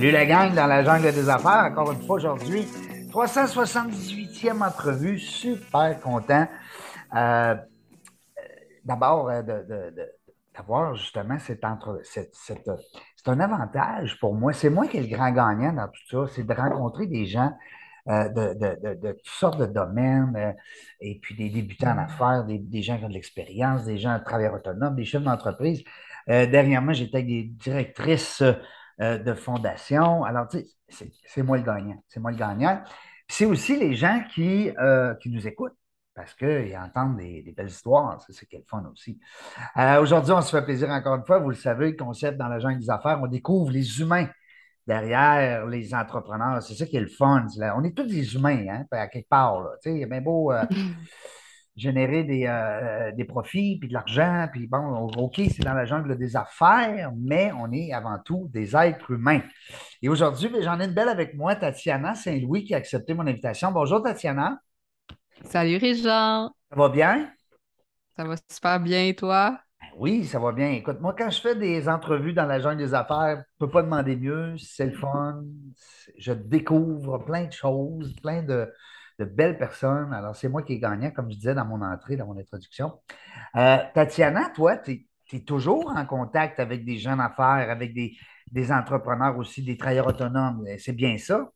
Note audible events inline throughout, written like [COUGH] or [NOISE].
Salut la gang dans la jungle des affaires. Encore une fois aujourd'hui, 378e entrevue. Super content. Euh, D'abord, euh, de- de- d'avoir justement cette entre. cette- cette- c'est un avantage pour moi. C'est moi qui est le grand gagnant dans tout ça. C'est de rencontrer des gens euh, de, toutes sortes de domaines, euh, et puis des débutants en affaires, des, gens qui ont de l'expérience, des gens travailleurs autonomes, des chefs d'entreprise. Euh, dernièrement, j'étais avec des directrices euh, de fondation. Alors, tu sais, c'est moi le gagnant. C'est moi le gagnant. C'est aussi les gens qui, euh, qui nous écoutent parce qu'ils entendent des, belles histoires. C'est quel fun aussi. Euh, aujourd'hui, on se fait plaisir encore une fois. Vous le savez, le concept dans la jungle des affaires, on découvre les humains derrière les entrepreneurs. C'est ça qui est le fun. On est tous des humains, hein, à quelque part. là. Tu sais, il est bien beau [LAUGHS] générer des, euh, des profits, puis de l'argent, puis bon, OK, c'est dans la jungle des affaires, mais on est avant tout des êtres humains. Et aujourd'hui, ben, j'en ai une belle avec moi, Tatiana Saint-Louis, qui a accepté mon invitation. Bonjour, Tatiana. Salut Régent, Ça va bien? ça va super bien et toi? Ben Oui, ça va bien. Écoute, moi, quand je fais des entrevues dans la jungle des affaires, je ne peux pas demander mieux. C'est le fun. Je découvre plein de choses, plein de, de belles personnes. Alors, c'est moi qui ai gagnant, comme je disais dans mon entrée, dans mon introduction. Euh, Tatiana, toi, tu es, toujours en contact avec des jeunes affaires, avec des, des entrepreneurs aussi, des travailleurs autonomes. C'est bien ça?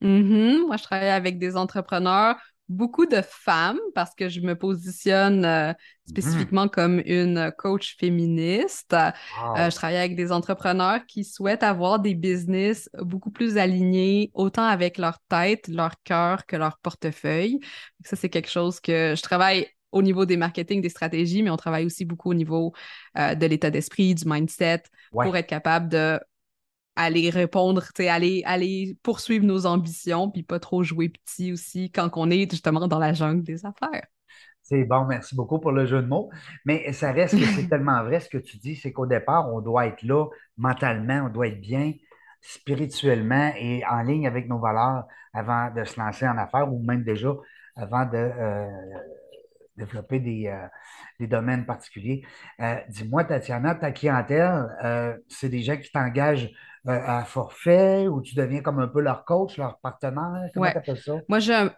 Mhm, Moi, je travaille avec des entrepreneurs, beaucoup de femmes parce que je me positionne euh, Mhm. spécifiquement comme une coach féministe. Wow. Euh, je travaille avec des entrepreneurs qui souhaitent avoir des business beaucoup plus alignés, autant avec leur tête, leur cœur que leur portefeuille. Ça, c'est quelque chose que je travaille au niveau des marketing, des stratégies, mais on travaille aussi beaucoup au niveau euh, de l'état d'esprit, du mindset, Ouais. pour être capable de aller répondre, aller, aller poursuivre nos ambitions, puis pas trop jouer petit aussi quand on est justement dans la jungle des affaires. C'est bon, merci beaucoup pour le jeu de mots. Mais ça reste que c'est [LAUGHS] tellement vrai ce que tu dis, c'est qu'au départ, on doit être là mentalement, on doit être bien spirituellement et en ligne avec nos valeurs avant de se lancer en affaires ou même déjà avant de euh, développer des, euh, des domaines particuliers. Euh, dis-moi, Tatiana, ta clientèle, c'est des gens qui t'engagent à forfait ou tu deviens comme un peu leur coach, leur partenaire? Comment Ouais. tu appelles ça? Moi, j'ai un,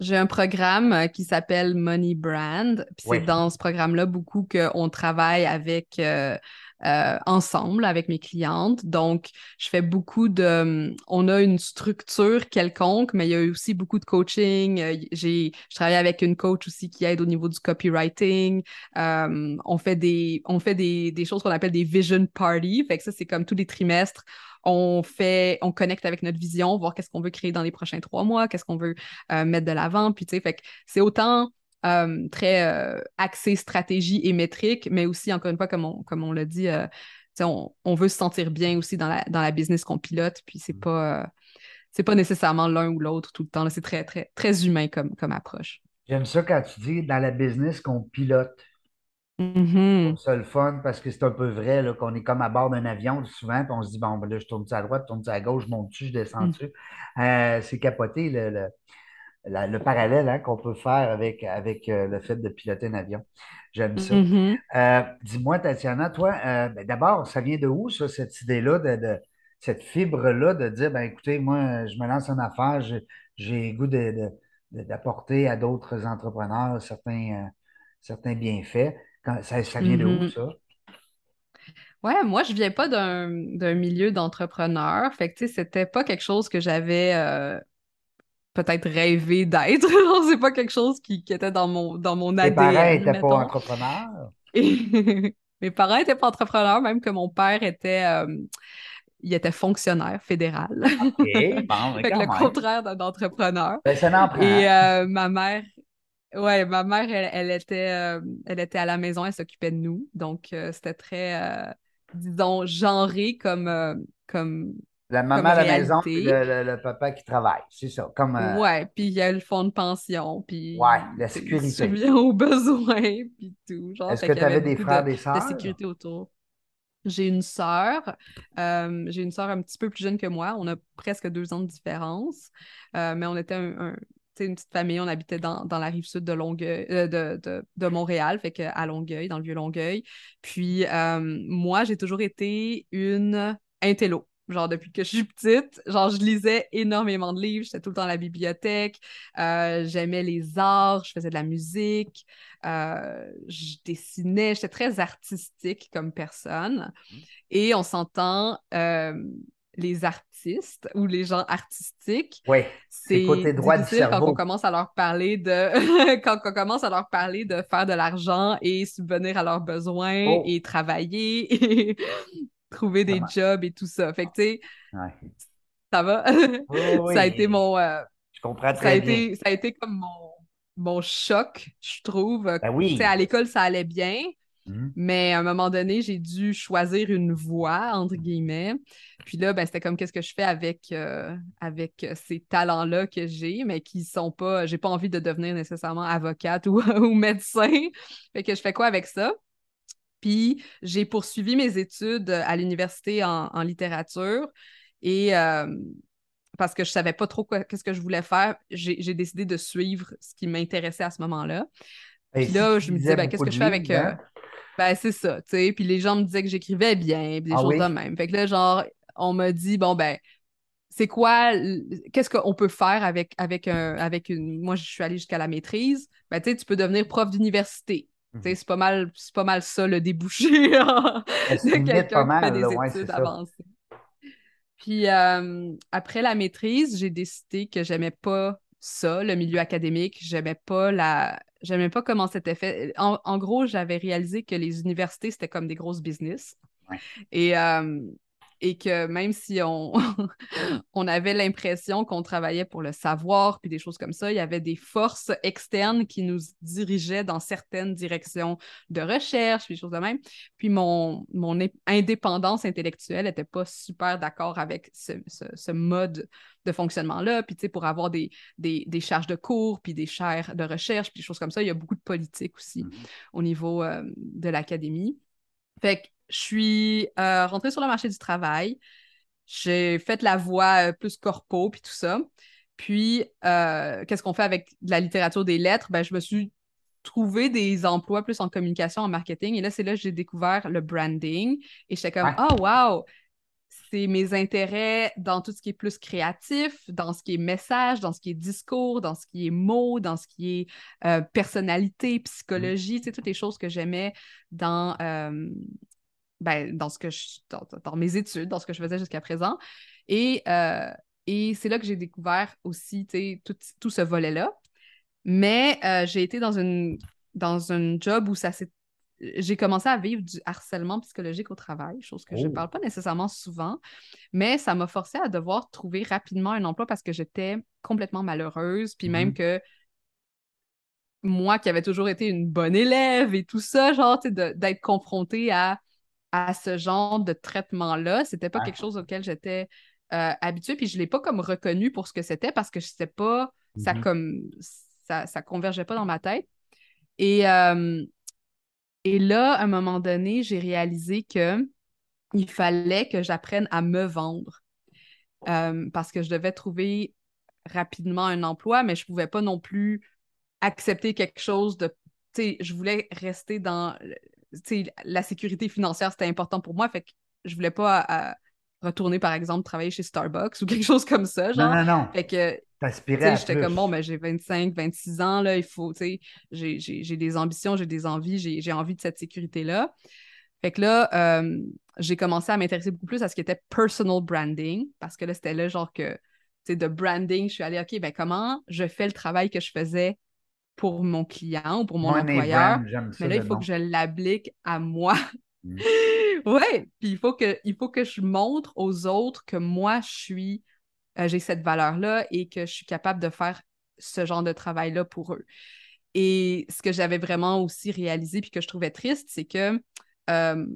j'ai un programme euh, qui s'appelle Money Brand, puis Oui. c'est dans ce programme-là beaucoup qu'on travaille avec euh, euh, ensemble avec mes clientes. Donc, je fais beaucoup de... On a une structure quelconque, mais il y a aussi beaucoup de coaching. Euh, J'ai, je travaille avec une coach aussi qui aide au niveau du copywriting. Euh, on fait des, on fait des, des choses qu'on appelle des vision parties. Fait que ça, c'est comme tous les trimestres. On fait, on connecte avec notre vision, voir qu'est-ce qu'on veut créer dans les prochains trois mois, qu'est-ce qu'on veut euh, mettre de l'avant. Puis, tu sais, fait que c'est autant euh, très euh, axé stratégie et métrique, mais aussi, encore une fois, comme on, comme on l'a dit, on, on veut se sentir bien aussi dans la, dans la business qu'on pilote. Puis, c'est pas, euh, c'est pas nécessairement l'un ou l'autre tout le temps. C'est très, très, très humain comme, comme approche. J'aime ça quand tu dis dans la business qu'on pilote. Mhm. C'est le fun parce que c'est un peu vrai là, qu'on est comme à bord d'un avion souvent, puis on se dit bon, ben là, je tourne-tu à droite, je tourne-tu à gauche, je monte-tu, je descends-tu? Euh, c'est capoté le, le, la- le parallèle hein, qu'on peut faire avec, avec euh, le fait de piloter un avion. J'aime ça. Mhm. Euh, dis-moi, Tatiana, toi, ben, d'abord, ça vient de où, ça, cette idée-là, de, de- cette fibre-là de dire, ben écoutez, moi, je me lance en affaires, j'ai goût de, de- d'apporter à d'autres entrepreneurs certains, certains bienfaits. Ça, ça vient de où, Mhm. ça? Ouais, moi, je viens pas d'un milieu d'entrepreneur. Fait que, tu sais, c'était pas quelque chose que j'avais euh, peut-être rêvé d'être. [LAUGHS] C'est pas quelque chose qui, qui était dans mon, dans mon Tes parents ADN, n'étaient pas entrepreneurs? [LAUGHS] Mes parents étaient pas entrepreneurs, même que mon père était, euh, il était fonctionnaire fédéral. OK, bon, [LAUGHS] fait que le contraire d'un entrepreneur. Ben, ça n'en prend. Et euh, ma mère, ouais, ma mère, elle, elle était, euh, elle était à la maison, elle s'occupait de nous. Donc, euh, c'était très, euh, disons, genré comme, comme la maman comme à la maison, puis le, le- le papa qui travaille. C'est ça. Comme, Ouais, puis il y a le fonds de pension, puis Ouais, la sécurité. Subvient aux [LAUGHS] besoins, puis tout. Est-ce que tu avais des frères, de, des de sœurs? sécurité autour. J'ai une sœur, euh, j'ai une sœur un petit peu plus jeune que moi. On a presque deux ans de différence, Euh, mais on était un, une petite famille. On habitait dans, dans la rive sud de Longueuil, euh, de, de, de Montréal, fait que à Longueuil, dans le vieux Longueuil. Puis euh, moi, j'ai toujours été une intello. Genre, depuis que je suis petite, genre, je lisais énormément de livres, j'étais tout le temps à la bibliothèque, euh, j'aimais les arts, je faisais de la musique, je dessinais, j'étais très artistique comme personne. Et on s'entend, les artistes ou les gens artistiques, Oui. c'est côté droit du difficile quand cerveau. on commence à leur parler de [LAUGHS] quand on commence à leur parler de faire de l'argent et subvenir à leurs besoins Oh. et travailler et [LAUGHS] trouver des Vraiment. jobs et tout ça. Fait que tu sais, Ouais. ça va. [LAUGHS] Oui, oui, ça a été mon euh, Je comprends ça a très bien. été ça a été comme mon mon choc, je trouve. Ben oui. À l'école, ça allait bien, Mhm. mais à un moment donné, j'ai dû choisir une voie, entre guillemets. Puis là, ben, c'était comme qu'est-ce que je fais avec, euh, avec ces talents-là que j'ai, mais qui sont pas. J'ai pas envie de devenir nécessairement avocate ou, [LAUGHS] ou médecin. Fait que je fais quoi avec ça? Puis j'ai poursuivi mes études à l'université en, en littérature et euh, parce que je savais pas trop qu'est-ce que je voulais faire, j'ai décidé de suivre ce qui m'intéressait à ce moment-là. Puis là, je me disais, ben, qu'est-ce que je fais avec. euh, hein? Ben, c'est ça, tu sais. Puis les gens me disaient que j'écrivais bien, puis des Ah choses oui? de même. Fait que là, genre, on m'a dit, bon, ben, c'est quoi, qu'est-ce qu'on peut faire avec, avec, un, avec une. Moi, je suis allée jusqu'à la maîtrise. Ben, tu sais, tu peux devenir prof d'université. Mhm. c'est pas mal, pas mal ça, le débouché [LAUGHS] hein, de limite quelqu'un pas qui fait des là, ouais, c'est études avancées. Puis euh, après la maîtrise, j'ai décidé que j'aimais pas ça, le milieu académique. J'aimais pas la. J'aimais pas comment c'était fait. En, en gros, j'avais réalisé que les universités, c'était comme des grosses business. Ouais. Et, euh, et que même si on, [LAUGHS] on avait l'impression qu'on travaillait pour le savoir, puis des choses comme ça, il y avait des forces externes qui nous dirigeaient dans certaines directions de recherche, puis des choses de même. Puis mon, mon indépendance intellectuelle n'était pas super d'accord avec ce, ce- ce mode de fonctionnement-là. Puis, tu sais, pour avoir des, des, des charges de cours, puis des chaires de recherche, puis des choses comme ça, il y a beaucoup de politique aussi Mhm. au niveau euh, de l'académie. Fait que je suis euh, rentrée sur le marché du travail. J'ai fait la voie euh, plus corpo, puis tout ça. Puis, euh, qu'est-ce qu'on fait avec de la littérature des lettres? Ben, je me suis trouvé des emplois plus en communication, en marketing. Et là, c'est là que j'ai découvert le branding. Et j'étais comme, Ouais. ah, wow! C'est mes intérêts dans tout ce qui est plus créatif, dans ce qui est message, dans ce qui est discours, dans ce qui est mots, dans ce qui est euh, personnalité, psychologie, tu sais, toutes les choses que j'aimais dans, euh, ben, dans, ce que je, dans, dans mes études, dans ce que je faisais jusqu'à présent. Et, euh, et c'est là que j'ai découvert aussi tout, tout ce volet-là. Mais euh, j'ai été dans une dans un job où ça s'est j'ai commencé à vivre du harcèlement psychologique au travail, chose que je ne Oh. parle pas nécessairement souvent, mais ça m'a forcé à devoir trouver rapidement un emploi parce que j'étais complètement malheureuse, puis même Mhm. que moi qui avais toujours été une bonne élève et tout ça, genre, d'être confrontée à, à ce genre de traitement-là, c'était pas quelque chose auquel j'étais euh, habituée, puis je l'ai pas comme reconnu pour ce que c'était parce que je sais pas, ça Mhm. comme, ça, ça convergeait pas dans ma tête. Et, euh, et là, à un moment donné, j'ai réalisé que il fallait que j'apprenne à me vendre Euh, parce que je devais trouver rapidement un emploi, mais je pouvais pas non plus accepter quelque chose de, tu sais, je voulais rester dans, la sécurité financière, c'était important pour moi, fait que je voulais pas retourner, par exemple, travailler chez Starbucks [LAUGHS] ou quelque chose comme ça, genre. Non, non, non. Fait que, T'aspirais j'étais comme, bon, ben, j'ai 25, 26 ans, là, il faut, tu sais, j'ai- j'ai j'ai des ambitions, j'ai des envies, j'ai j'ai envie de cette sécurité-là. Fait que là, euh, j'ai commencé à m'intéresser beaucoup plus à ce qui était personal branding, parce que là, c'était là, genre que, tu sais, de branding, je suis allée, OK, ben, comment je fais le travail que je faisais pour mon client ou pour mon employeur, brand, j'aime ça. mais là, il faut nom. que je l'applique à moi. [LAUGHS] ouais, puis il faut que il faut que je montre aux autres que moi je suis euh, j'ai cette valeur-là et que je suis capable de faire ce genre de travail-là pour eux. Et ce que j'avais vraiment aussi réalisé puis que je trouvais triste, c'est que euh,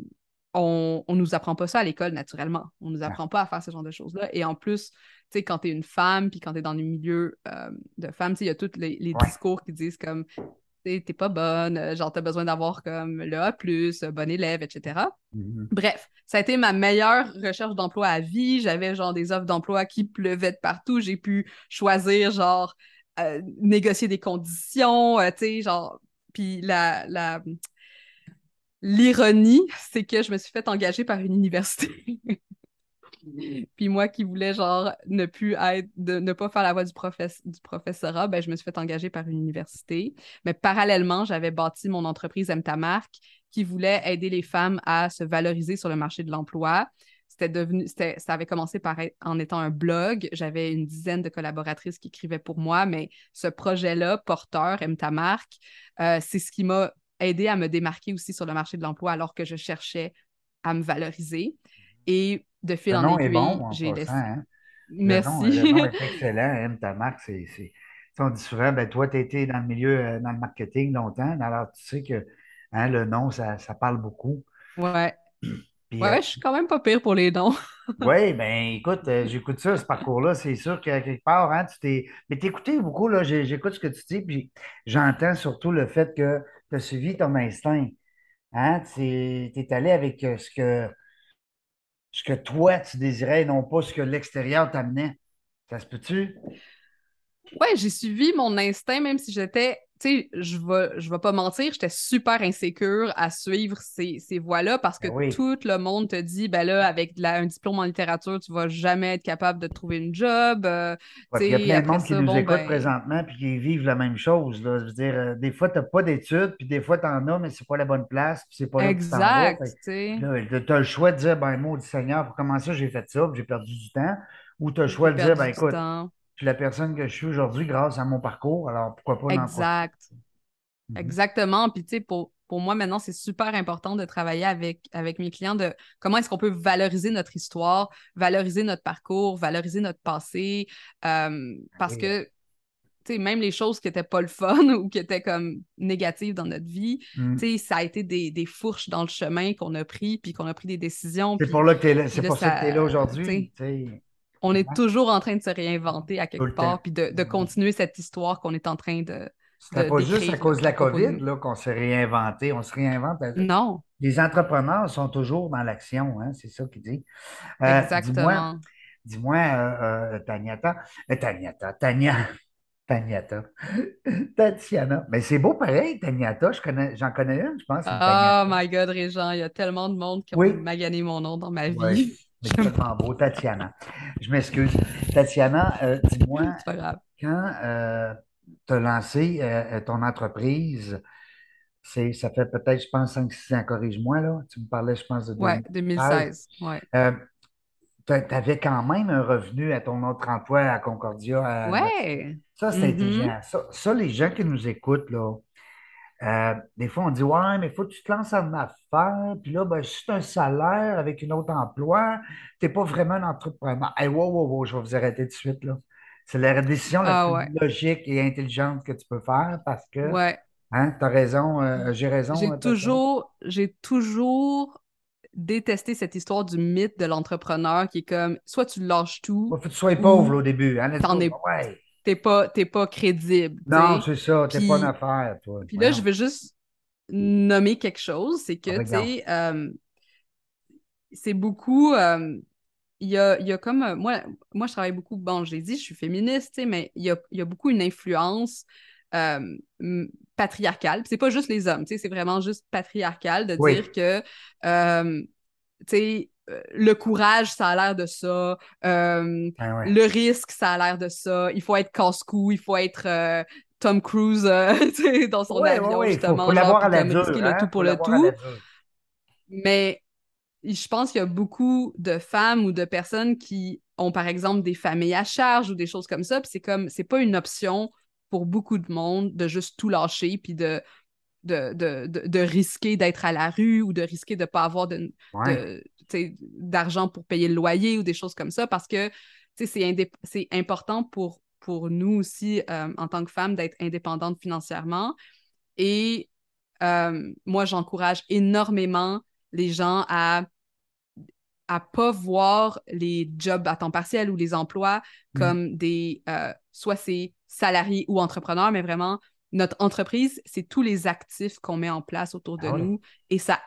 on, on nous apprend pas ça à l'école naturellement. On nous apprend pas à faire ce genre de choses-là. Et en plus, tu sais, quand tu es une femme puis quand tu es dans le milieu euh, de femmes, il y a tous les, discours qui disent comme t'es pas bonne, euh, genre t'as besoin d'avoir comme le A, bon élève, etc. Mm-hmm. Bref, ça a été ma meilleure recherche d'emploi à vie. J'avais genre des offres d'emploi qui pleuvaient de partout. J'ai pu choisir genre euh, négocier des conditions, tu sais, genre. Puis la, la, L'ironie, c'est que je me suis fait engager par une université. [LAUGHS] Puis moi qui voulais genre ne plus être, de, ne pas faire la voie du, du professorat, ben, je me suis fait engager par une université. Mais parallèlement, j'avais bâti mon entreprise Marque qui voulait aider les femmes à se valoriser sur le marché de l'emploi. C'était devenu, ça avait commencé par en étant un blog. J'avais une dizaine de collaboratrices qui écrivaient pour moi, mais ce projet-là, porteur, Aime ta marque, euh, c'est ce qui m'a aidé à me démarquer aussi sur le marché de l'emploi alors que je cherchais à me valoriser. Et de fil en aiguille, bon, j'ai laissé. Hein? Merci. Le nom, est [LAUGHS] excellent. Aime ta marque, c'est. On dit souvent, ben, toi, tu été dans le milieu, euh, dans le marketing longtemps, alors tu sais que hein, le nom, ça, ça parle beaucoup. Ouais. [CLEARS THROAT] ouais, euh, je suis quand même pas pire pour les noms. [LAUGHS] oui, ben écoute, euh, j'écoute ça, ce parcours-là, c'est sûr que quelque part, hein, tu t'es. Mais t'écoutais beaucoup, là, j'écoute ce que tu dis, puis j'entends surtout le fait que tu as suivi ton instinct. Hein? Tu es, allé avec euh, ce que, ce que toi, tu désirais, non pas ce que l'extérieur t'amenait. Ça se peut-tu? Oui, j'ai suivi mon instinct, même si j'étais tu sais, je vais, je vais pas mentir, j'étais super insécure à suivre ces, ces voies-là parce que ben tout le monde te dit, ben là, avec un diplôme en littérature, tu vas jamais être capable de trouver une job. Euh, il y a plein de monde qui nous écoute ben présentement puis qui vivent la même chose. Là. Je veux dire, euh, des fois, tu n'as pas d'études, puis des fois, tu en as, mais c'est pas la bonne place, puis c'est pas là Exact. Tu as le choix de dire, ben, moi, Seigneur, pour commencer, j'ai fait ça, j'ai perdu du temps. Ou tu as le choix de dire, ben, écoute, la personne que je suis aujourd'hui grâce à mon parcours. Alors, pourquoi pas Exact. Mhm. Exactement. Puis, tu sais, pour, pour moi, maintenant, c'est super important de travailler avec, avec mes clients de comment est-ce qu'on peut valoriser notre histoire, valoriser notre parcours, valoriser notre passé. Euh, parce que, tu sais, même les choses qui n'étaient pas le fun [LAUGHS] ou qui étaient comme négatives dans notre vie, mhm. tu sais, ça a été des, des, fourches dans le chemin qu'on a pris, puis qu'on a pris des décisions. C'est pour, là que c'est pour ça, que tu es là aujourd'hui on est toujours en train de se réinventer à quelque part, puis de, continuer cette histoire qu'on est en train de. C'était pas juste à cause de la COVID qu'on s'est réinventé. On se réinvente. Non. Les entrepreneurs sont toujours dans l'action, hein, c'est ça qu'il dit. Euh, Exactement. Dis-moi, euh, euh, Taniata, Taniata, Tania, [LAUGHS] Taniata, [LAUGHS] Tatiana. Mais c'est beau pareil, Taniata. j'en connais une, je pense. Oh my God, Régent, il y a tellement de monde qui ont magané mon nom dans ma vie. C'est tellement beau, Tatiana. Je m'excuse. Tatiana, euh, dis-moi, quand euh, tu as lancé euh, ton entreprise, c'est, ça fait peut-être, je pense, 5-6 ans, corrige-moi, là. Tu me parlais, je pense, de 2016. Ouais, 2016. Ouais. tu avais quand même un revenu à ton autre emploi à Concordia. Oui. Ça, c'est intelligent. Ça, ça, les gens qui nous écoutent, là, euh, des fois, on dit Ouais, mais il faut que tu te lances en affaires. Puis là, ben, c'est un salaire avec un autre emploi, tu n'es pas vraiment un entrepreneur. Hey, wow, wow, wow, je vais vous arrêter tout de suite. là. C'est la décision la ah, plus logique et intelligente que tu peux faire parce que ouais. hein, tu as raison, euh, j'ai raison. J'ai toujours, j'ai toujours détesté cette histoire du mythe de l'entrepreneur qui est comme soit tu lâches tout. Il faut que tu sois pauvre au début. Hein, t'en es, ouais t'es pas, pas crédible. Non, c'est ça, t'es pas une affaire, toi. Puis là, je veux juste nommer quelque chose, c'est que, tu sais, euh, c'est beaucoup... Euh, il y, a, il y a, comme... Euh, moi, moi, je travaille beaucoup... Bon, j'ai dit, je suis féministe, mais il y a, il y a beaucoup une influence patriarcale. C'est pas juste les hommes, c'est vraiment juste patriarcal de dire que, tu sais, euh, le courage, ça a l'air de ça. Euh, ah le risque, ça a l'air de ça. Il faut être casse-cou, il faut être euh, Tom Cruise [LAUGHS] dans son avion, justement. Il faut, l'avoir à la dure, le hein, tout pour le tout. Mais je pense qu'il y a beaucoup de femmes ou de personnes qui ont, par exemple, des familles à charge ou des choses comme ça. Puis c'est comme, c'est pas une option pour beaucoup de monde de juste tout lâcher puis de de, de, de, risquer d'être à la rue ou de risquer de ne pas avoir de, d'argent pour payer le loyer ou des choses comme ça parce que c'est important pour, pour nous aussi, euh, en tant que femmes, d'être indépendantes financièrement. Et euh, moi, j'encourage énormément les gens à à pas voir les jobs à temps partiel ou les emplois mm. comme des euh, soit c'est salariés ou entrepreneurs, mais vraiment notre entreprise, c'est tous les actifs qu'on met en place autour de ah nous et ça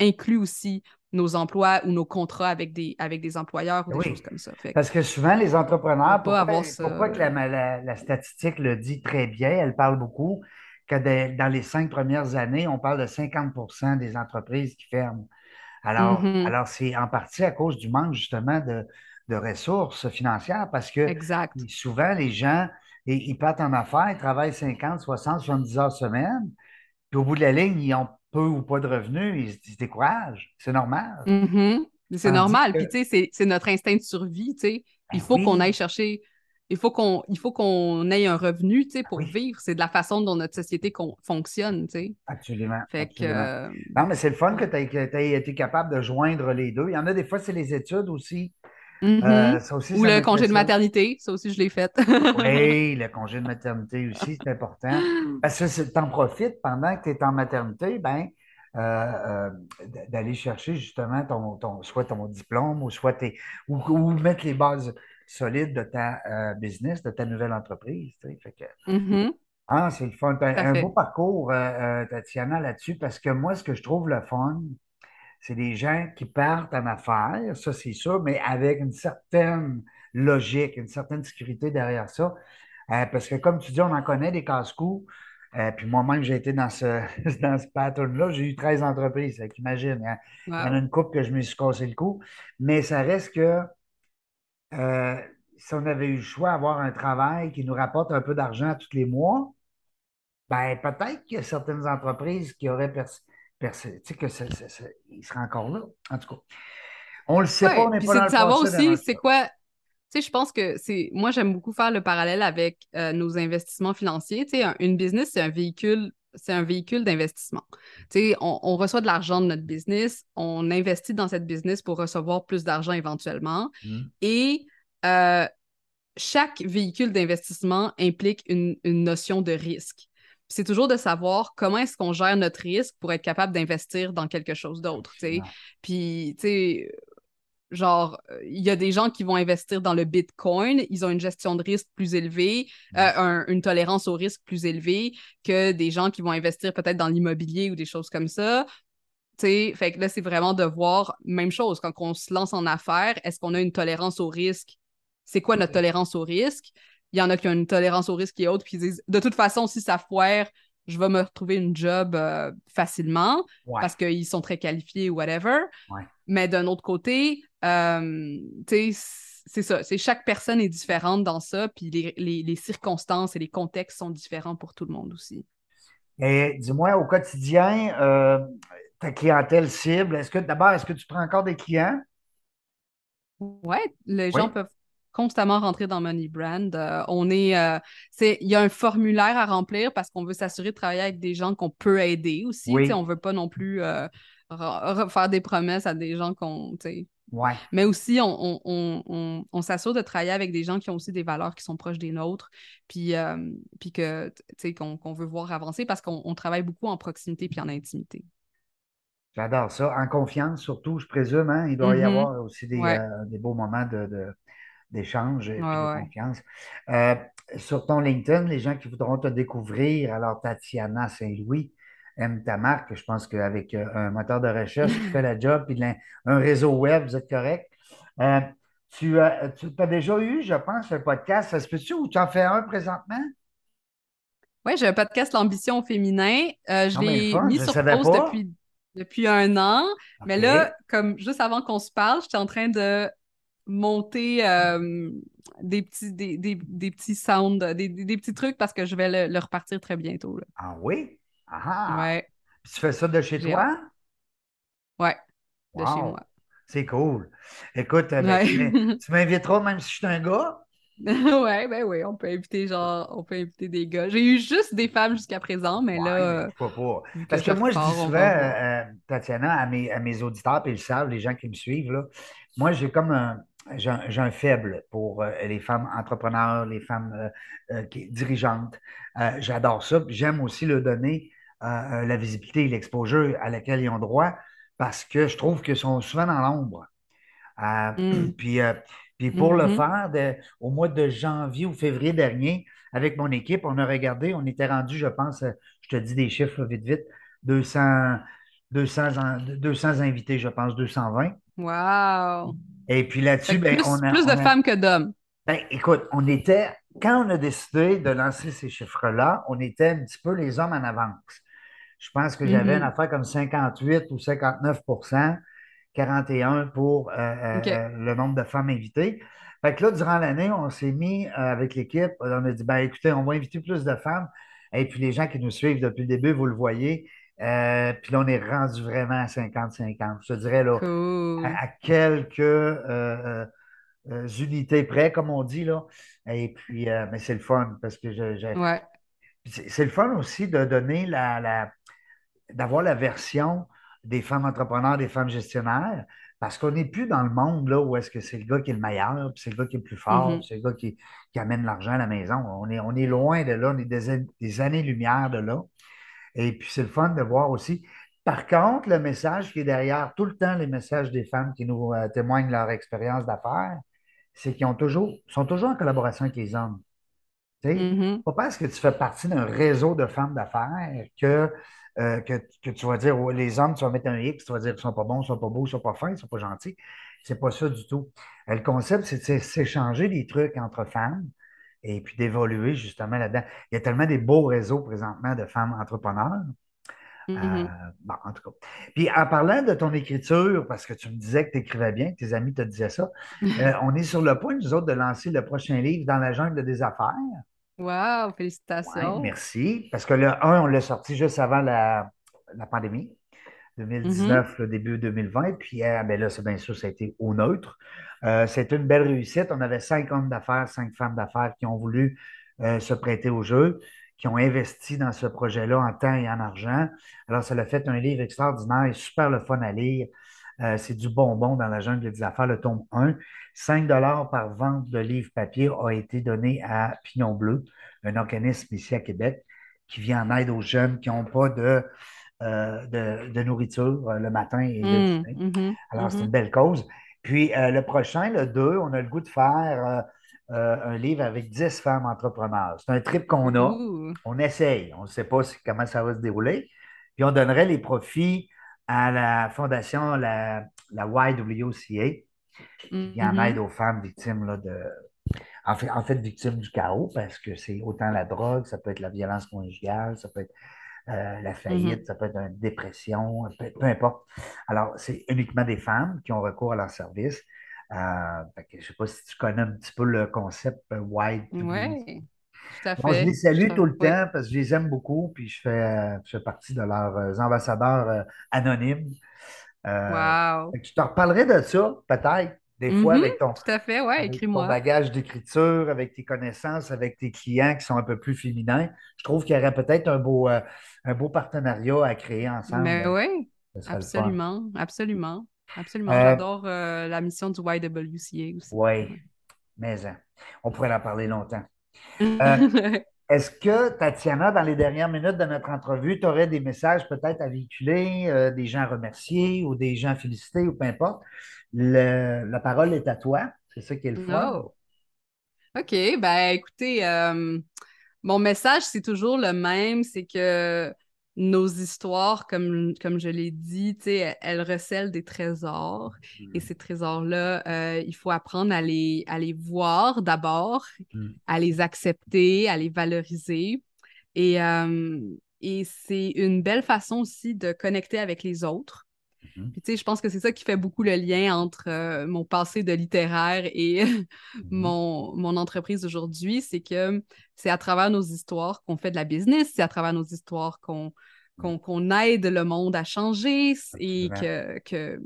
inclut aussi nos emplois ou nos contrats avec des, avec des employeurs ou des choses comme ça. Parce que souvent, les entrepreneurs, pourquoi, pourquoi que la, la, statistique le dit très bien, elle parle beaucoup, que dans les cinq premières années, on parle de 50% des entreprises qui ferment. Alors, mm-hmm. alors c'est en partie à cause du manque justement de, de ressources financières parce que souvent, les gens, ils, partent en affaires, ils travaillent 50, 60, 70 heures semaine, puis au bout de la ligne, ils ont peu ou pas de revenus, ils se, découragent. C'est normal. Mm-hmm. C'est normal. Puis, tu sais, c'est notre instinct de survie, tu sais. Ben il faut qu'on aille chercher il faut qu'on il faut qu'on ait un revenu tu sais, pour vivre. C'est de la façon dont notre société fonctionne. Tu sais. Absolument. Fait Que, euh, Non, mais c'est le fun que tu aies, été capable de joindre les deux. Il y en a des fois, c'est les études aussi. Mm-hmm. Euh, Ou le congé de maternité, ça aussi, je l'ai fait. oui, [LAUGHS] le congé de maternité aussi, c'est important. Parce que tu en profites pendant que tu es en maternité, ben, euh, d'aller chercher justement ton, ton, soit ton diplôme ou soit tes, ou mettre les bases solide de ta euh, business, de ta nouvelle entreprise. Mm-hmm. ah, c'est le fun. Un, beau parcours, euh, euh, Tatiana, là-dessus, parce que moi, ce que je trouve le fun, c'est des gens qui partent en affaires, ça c'est sûr, mais avec une certaine logique, une certaine sécurité derrière ça. parce que comme tu dis, on en connaît des casse-coups. puis moi-même, j'ai été dans ce, [LAUGHS] dans ce pattern-là. J'ai eu 13 entreprises. Imagine, hein. il y en a une coupe que je me suis cassé le cou. Mais ça reste que euh, si on avait eu le choix d'avoir un travail qui nous rapporte un peu d'argent tous les mois, ben peut-être qu'il y a certaines entreprises qui auraient tu sais, que seraient encore là. En tout cas, on le sait pas, on n'est pas dans le savoir aussi, c'est quoi. Tu sais, je pense que c'est. Moi, j'aime beaucoup faire le parallèle avec euh, nos investissements financiers. Tu sais, une business, c'est un véhicule c'est un véhicule d'investissement. On, on reçoit de l'argent de notre business, on investit dans cette business pour recevoir plus d'argent éventuellement. Mmh. Et euh, chaque véhicule d'investissement implique une, notion de risque. C'est toujours de savoir comment est-ce qu'on gère notre risque pour être capable d'investir dans quelque chose d'autre. Puis, tu sais, genre, il y a des gens qui vont investir dans le Bitcoin, ils ont une gestion de risque plus élevée, euh, une tolérance au risque plus élevée que des gens qui vont investir peut-être dans l'immobilier ou des choses comme ça. sais, fait que là, c'est vraiment de voir, même chose, quand on se lance en affaires, est-ce qu'on a une tolérance au risque? C'est quoi notre tolérance au risque? Il y en a qui ont une tolérance au risque et autres, puis ils disent, de toute façon, si ça foire, je vais me retrouver une job euh, facilement parce qu'ils sont très qualifiés ou whatever. Mais d'un autre côté, euh, c'est ça. C'est chaque personne est différente dans ça, puis les, circonstances et les contextes sont différents pour tout le monde aussi. Et dis-moi, au quotidien, euh, ta clientèle cible, est-ce que d'abord, est-ce que tu prends encore des clients? Oui, les gens peuvent constamment rentrer dans Money Brand. Euh, on est, c'est, il y a un formulaire à remplir parce qu'on veut s'assurer de travailler avec des gens qu'on peut aider aussi. On On veut pas non plus faire des promesses à des gens qu'on, mais aussi, on, s'assure de travailler avec des gens qui ont aussi des valeurs qui sont proches des nôtres, puis, euh, puis que, qu'on, veut voir avancer parce qu'on travaille beaucoup en proximité puis en intimité. J'adore ça. En confiance, surtout, je présume, hein? il doit y mm-hmm. avoir aussi des, euh, beaux moments de, d'échange et de confiance. Euh, sur ton LinkedIn, les gens qui voudront te découvrir, alors Tatiana Saint-Louis, aime ta marque. Je pense qu'avec euh, un moteur de recherche qui fait [LAUGHS] la job, puis un réseau web, vous êtes correct. Euh, tu, as, déjà eu, je pense, un podcast. Ça se peut-tu ou tu en fais un présentement? Oui, j'ai un podcast L'ambition féminin. Euh, je l'ai mis sur pause depuis, depuis un an. Mais là, comme juste avant qu'on se parle, j'étais en train de monter des petits des, petits sounds, des, petits trucs parce que je vais le, repartir très bientôt. Ah oui? Ah! Ouais. tu fais ça de chez toi? Ouais, de chez moi. C'est cool. Écoute, euh, ben, tu m'inviteras même si je suis un gars? [LAUGHS] ouais, ben oui, on peut inviter genre, on peut inviter des gars. J'ai eu juste des femmes jusqu'à présent, mais là. Ouais, pas? Parce que, moi, je dis souvent, euh, Tatiana, à mes, à mes auditeurs, puis ils le savent, les gens qui me suivent, là, moi, j'ai comme un, j'ai un, faible pour euh, les femmes entrepreneurs, les femmes euh, dirigeantes. J'adore ça. J'aime aussi leur donner la visibilité et l'exposure à laquelle ils ont droit parce que je trouve qu'ils sont souvent dans l'ombre. Mm. Puis puis pour le mm-hmm. faire, au mois de janvier ou février dernier, avec mon équipe, on a regardé, on était rendu, je pense, je te dis des chiffres vite, vite, 200, 200, 200 invités, je pense, 220. Wow! Et puis là-dessus, ben, on a. Plus de femmes que d'hommes. Ben, écoute, on était, quand on a décidé de lancer ces chiffres-là, on était un petit peu les hommes en avance. Je pense que j'avais une mm-hmm. affaire comme 58 ou 59% 41 pour euh, euh, euh, le nombre de femmes invitées. Fait que là, durant l'année, on s'est mis avec l'équipe, on a dit, ben écoutez, on va inviter plus de femmes. Et puis les gens qui nous suivent depuis le début, vous le voyez. Puis là, on est rendu vraiment à 50-50. Je te dirais là, à, quelques unités près, comme on dit là. Et puis, mais c'est le fun parce que je, ouais. c'est le fun aussi de donner la, la d'avoir la version des femmes entrepreneurs, des femmes gestionnaires, parce qu'on n'est plus dans le monde là, où est-ce que c'est le gars qui est le meilleur, puis c'est le gars qui est le plus fort, mm-hmm. c'est le gars qui, amène l'argent à la maison. On est, on est loin de là, on est des, années-lumière de là. Et puis c'est le fun de voir aussi. Par contre, le message qui est derrière tout le temps les messages des femmes qui nous euh, témoignent leur expérience d'affaires, c'est qu'ils ont toujours, sont toujours en collaboration avec les hommes. Sais, mm-hmm. Pas parce que tu fais partie d'un réseau de femmes d'affaires que euh, que, tu vas dire, les hommes, tu vas mettre un X, tu vas dire qu'ils sont pas bons, ils sont pas beaux, ils sont pas fins, ils sont pas gentils. C'est pas ça du tout. Euh, le concept, c'est de s'échanger des trucs entre femmes et puis d'évoluer justement là-dedans. Il y a tellement des beaux réseaux présentement de femmes entrepreneurs. Mm-hmm. Euh, bon, en tout cas. Puis en parlant de ton écriture, parce que tu me disais que tu écrivais bien, que tes amis te disaient ça, [LAUGHS] on est sur le point, nous autres, de lancer le prochain livre dans la jungle des affaires. Wow, félicitations. merci. Parce que le 1, on l'a sorti juste avant la, pandémie, 2019, le début 2020. Puis euh, ben là, bien sûr, ça a été au neutre. Euh, c'est une belle réussite. On avait cinq hommes d'affaires, cinq femmes d'affaires qui ont voulu euh, se prêter au jeu, qui ont investi dans ce projet-là en temps et en argent. Alors, ça l'a fait un livre extraordinaire et super le fun à lire. c'est du bonbon dans la jungle des affaires, le tome 1. 5 par vente de livres papier a été donné à Pignon Bleu, un organisme ici à Québec qui vient en aide aux jeunes qui n'ont pas de, euh, de, nourriture euh, le matin et le mmh, dîner. Mmh, Alors, c'est mmh. une belle cause. Puis, euh, le prochain, le 2, on a le goût de faire un livre avec 10 femmes entrepreneurs. C'est un trip qu'on a. On essaye. On ne sait pas comment ça va se dérouler. Puis, on donnerait les profits à la fondation, la, la YWCA qui en aide mm-hmm. aux femmes victimes là, de. En fait, en fait, victimes du chaos, parce que c'est autant la drogue, ça peut être la violence conjugale, ça peut être euh, la faillite, mm-hmm. ça peut être une dépression, peu, importe. Alors, c'est uniquement des femmes qui ont recours à leur service. Euh, je ne sais pas si tu connais un petit peu le concept euh, White. Oui, tout à fait. je les salue tout, le temps parce que je les aime beaucoup, puis je fais, je fais partie de leurs ambassadeurs anonymes. wow. Tu te reparlerai de ça, peut-être, des fois, avec ton, tout à fait, ouais, bagage d'écriture, avec tes connaissances, avec tes clients qui sont un peu plus féminins, je trouve qu'il y aurait peut-être un beau, euh, un beau partenariat à créer ensemble. Mais ben oui, absolument, absolument. Absolument. Euh, J'adore euh, la mission du YWCA aussi. Oui, mais hein, on pourrait en parler longtemps. [LAUGHS] Est-ce que, Tatiana, dans les dernières minutes de notre entrevue, tu aurais des messages peut-être à véhiculer, des gens à remercier ou des gens à féliciter ou peu importe? la parole est à toi. C'est ça qui est le fun. Oh. OK, ben écoutez, euh, mon message, c'est toujours le même, c'est que nos histoires, comme, comme je l'ai dit, elles recèlent des trésors. Et mm. ces trésors-là, euh, il faut apprendre à les, à les voir d'abord, mm. à les accepter, à les valoriser. Et, euh, et c'est une belle façon aussi de connecter avec les autres. Mhm. je pense que c'est ça qui fait beaucoup le lien entre euh, mon passé de littéraire et [LAUGHS] mhm. mon, mon, entreprise aujourd'hui. C'est que c'est à travers nos histoires qu'on fait de la business, c'est à travers nos histoires qu'on qu'on aide le monde à changer et que, que,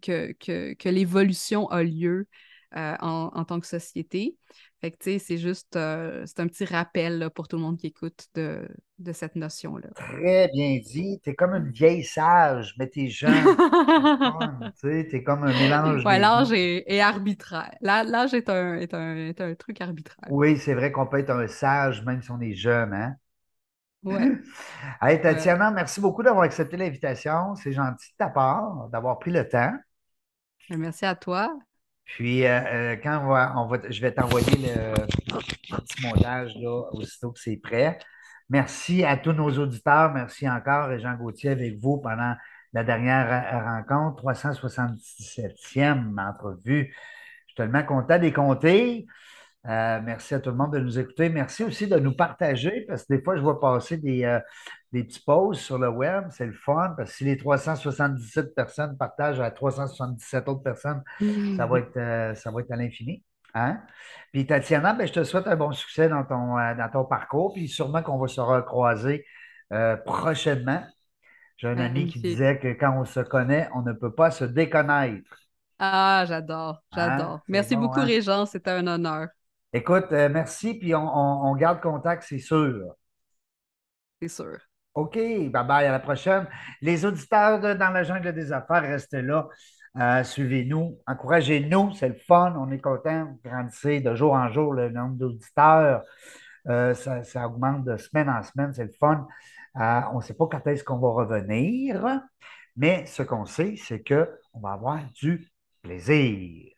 que, que, l'évolution a lieu en, en, tant que société. Fait que, tu sais, c'est juste, euh, c'est un petit rappel pour tout le monde qui écoute de, de cette notion-là. Très bien dit. Tu es comme une vieille sage, mais t'es jeune. [LAUGHS] tu t'es comme un mélange. Ouais, l'âge est, arbitraire. L'âge est un, est, un, est un truc arbitraire. Oui, c'est vrai qu'on peut être un sage même si on est jeune, hein? Ouais. [LAUGHS] hey, Tatiana, merci beaucoup d'avoir accepté l'invitation. C'est gentil de ta part, d'avoir pris le temps. Ben, merci à toi. Puis, euh, euh, quand on va, je vais t'envoyer le, petit montage là, aussitôt que c'est prêt. Merci à tous nos auditeurs. Merci encore, Jean Gauthier, avec vous pendant la dernière rencontre, 377e entrevue. Je suis tellement content des compter. Euh, merci à tout le monde de nous écouter. Merci aussi de nous partager parce que des fois, je vois passer des, euh, des petits posts sur le web. C'est le fun parce que si les 377 personnes partagent à 377 autres personnes, ça, va être, euh, ça va être à l'infini. Hein? Puis Tatiana, ben, je te souhaite un bon succès dans ton, dans ton parcours. Puis sûrement qu'on va se recroiser prochainement. J'ai un ami qui disait que quand on se connaît, on ne peut pas se déconnaître. Ah, j'adore, hein? j'adore. Merci beaucoup, hein? Régent, c'était un honneur. Écoute, euh, merci, puis on, garde contact, c'est sûr. C'est sûr. OK, bye bye, à la prochaine. Les auditeurs de Dans la jungle des affaires, restez là. Euh, suivez-nous, encouragez-nous, c'est le fun, on est content. Grandissez de jour en jour le nombre d'auditeurs. Euh, ça, augmente de semaine en semaine, c'est le fun. on ne sait pas quand est-ce qu'on va revenir, mais ce qu'on sait, c'est qu'on va avoir du plaisir.